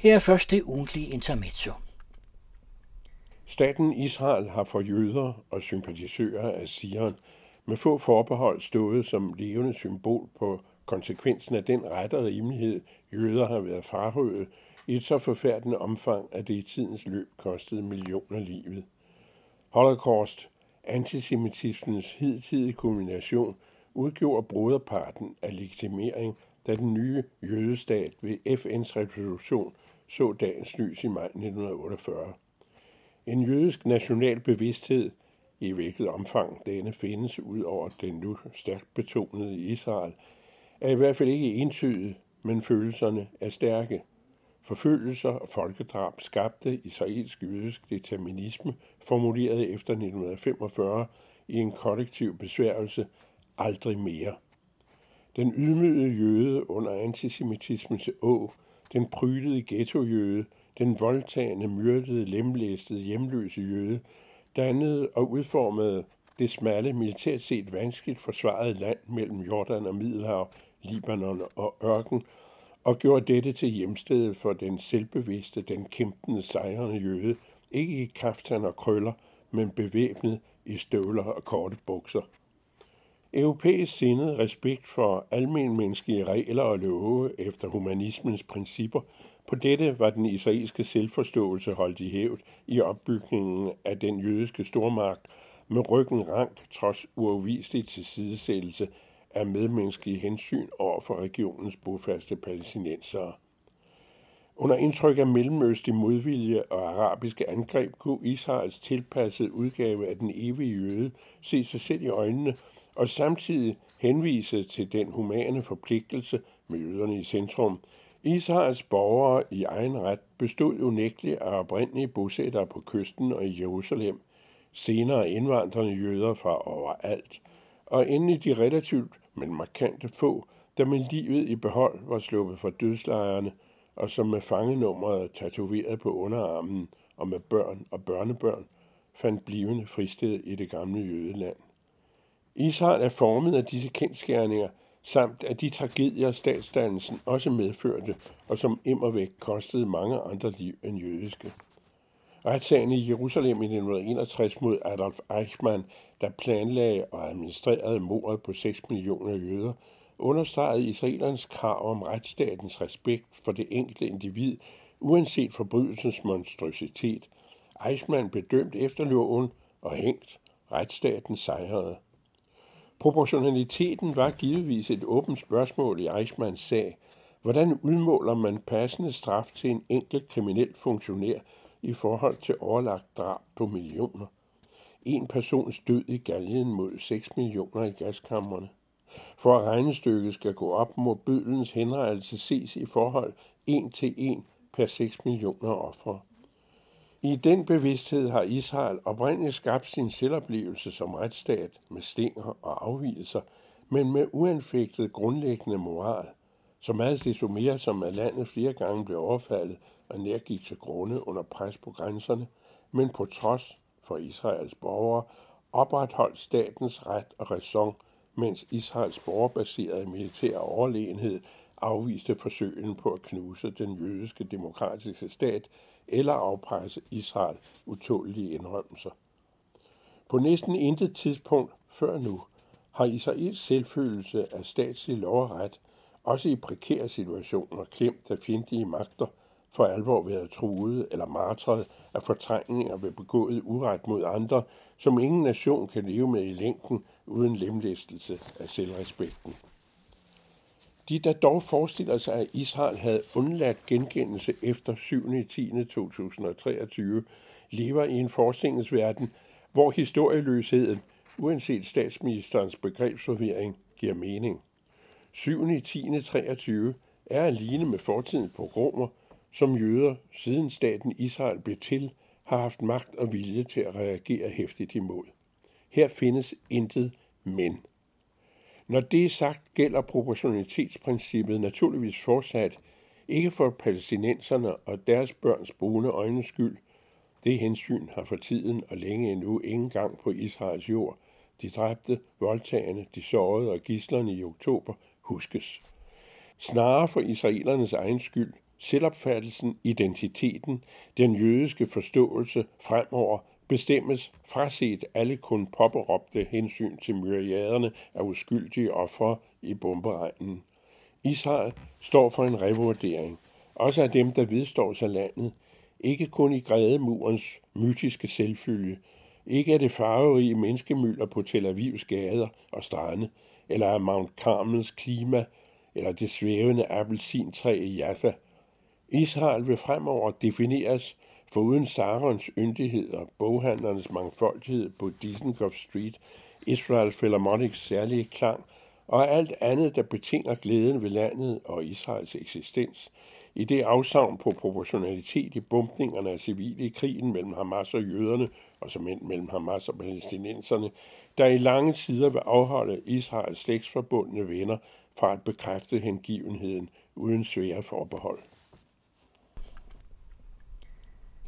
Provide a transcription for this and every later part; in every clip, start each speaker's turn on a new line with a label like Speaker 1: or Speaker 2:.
Speaker 1: Her er først det ugentlige intermezzo.
Speaker 2: Staten Israel har for jøder og sympatisører af Sion med få forbehold stået som levende symbol på konsekvensen af den ret og rimelighed, jøder har været frarøvet i et så forfærdende omfang, at det i tidens løb kostede millioner livet. Holocaust, antisemitismens hidtidige kulmination, udgjorde broderparten af legitimering, da den nye jødestat ved FN's resolution så dagens lys i maj 1948. En jødisk national bevidsthed, i hvilket omfang denne findes ud over den nu stærkt betonede i Israel, er i hvert fald ikke entydig, men følelserne er stærke. Forfølgelser og folkedrab skabte israelsk jødisk determinisme, formuleret efter 1945 i en kollektiv besværgelse aldrig mere. Den ydmygede jøde under antisemitismens å, den prydede ghettojøde, den voldtagende, myrdede, lemlæstede, hjemløse jøde, dannede og udformede det smalle, militært set vanskeligt forsvarede land mellem Jordan og Middelhav, Libanon og ørken, og gjorde dette til hjemstedet for den selvbevidste, den kæmpende, sejrende jøde, ikke i kaftan og krøller, men bevæbnet i støvler og korte bukser. Europæisk sindet respekt for almenmenneskelige regler og love efter humanismens principper, på dette var den israelske selvforståelse holdt i hævd i opbygningen af den jødiske stormagt med ryggen rank trods uafviselig tilsidesættelse af medmenneskelige hensyn over for regionens bofaste palæstinensere. Under indtryk af mellemøstlig modvilje og arabiske angreb kunne Israels tilpassede udgave af den evige jøde se sig selv i øjnene og samtidig henvise til den humane forpligtelse med i centrum. Israels borgere i egen ret bestod unægteligt af oprindelige bosættere på kysten og i Jerusalem, senere indvandrende jøder fra overalt, og endelig de relativt, men markante få, der med livet i behold var sluppet fra dødslejrene, og som med fangenummeret tatoveret på underarmen og med børn og børnebørn, fandt blivende fristed i det gamle jødeland. Israel er formet af disse kendskærninger, samt af de tragedier, statsdannelsen også medførte, og som immervæk kostede mange andre liv end jødiske. Retssagen i Jerusalem i 1961 mod Adolf Eichmann, der planlagde og administrerede mordet på 6 millioner jøder, understregede israelernes krav om retsstatens respekt for det enkelte individ, uanset forbrydelsens monstrositet. Eichmann blev dømt efter loven og hængt. Retsstaten sejrede. Proportionaliteten var givetvis et åbent spørgsmål i Eichmanns sag. Hvordan udmåler man passende straf til en enkelt kriminel funktionær i forhold til overlagt drab på millioner? En persons død i galgen mod 6 millioner i gaskammerne. For at regnestykket skal gå op, må bødelens henrettelse ses i forhold 1 til 1 per 6 millioner ofre. I den bevidsthed har Israel oprindeligt skabt sin selvoplevelse som retsstat med stinger og afvielser, men med uanfægtet grundlæggende moral, så meget desto mere som at landet flere gange blev overfaldet og nærgik til grunde under pres på grænserne, men på trods for Israels borgere opretholdt statens ret og raison, mens Israels borgerbaserede militære overlegenhed afviste forsøgen på at knuse den jødiske demokratiske stat eller afpresse Israel utålige indrømmelser. På næsten intet tidspunkt før nu har Israels selvfølelse af statslig lov og ret, også i prekære situationer, klemt af fjendtlige magter, for alvor været truet eller martret af fortrængninger ved begået uret mod andre, som ingen nation kan leve med i længden uden lemlæstelse af selvrespekten. De, der dog forestiller sig, at Israel havde undladt gengældelse efter 7. 10. 2023, lever i en forskningsverden, hvor historieløsheden, uanset statsministerens begrebsforvirring, giver mening. 7. 10. 23 er alene med fortidens pogromer, som jøder siden staten Israel blev til, har haft magt og vilje til at reagere hæftigt imod. Her findes intet men. Når det er sagt, gælder proportionalitetsprincippet naturligvis fortsat ikke for palæstinenserne og deres børns brune øjnes skyld. Det hensyn har for tiden og længe endnu ingen gang på Israels jord. De dræbte, voldtagende, de sårede og gislerne i oktober huskes. Snarere for israelernes egen skyld, selvopfattelsen, identiteten, den jødiske forståelse fremover bestemmes fraset alle kun påberåbte hensyn til myriaderne af uskyldige ofre i bomberegnen. Israel står for en revurdering, også af dem, der vedstår sig landet, ikke kun i grædemurens mytiske selvfølge, ikke af det farverige menneskemylder på Tel Avivs gader og strande, eller af Mount Carmels klima, eller det svævende appelsintræ i Jaffa. Israel vil fremover defineres uden Sarons yndighed og boghandlernes mangfoldighed på Dizengoff Street, Israel Philharmonics særlige klang og alt andet, der betinger glæden ved landet og Israels eksistens, i det afsavn på proportionalitet i bumpningerne af civile i krigen mellem Hamas og jøderne, og som end mellem Hamas og palæstinenserne, der i lange tider vil afholde Israels slægtsforbundne venner fra at bekræfte hengivenheden uden svære forbehold.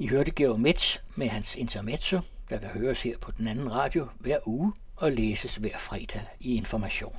Speaker 1: I hørte Georg Metz med hans intermezzo, der kan høres her på den anden radio hver uge og læses hver fredag i Information.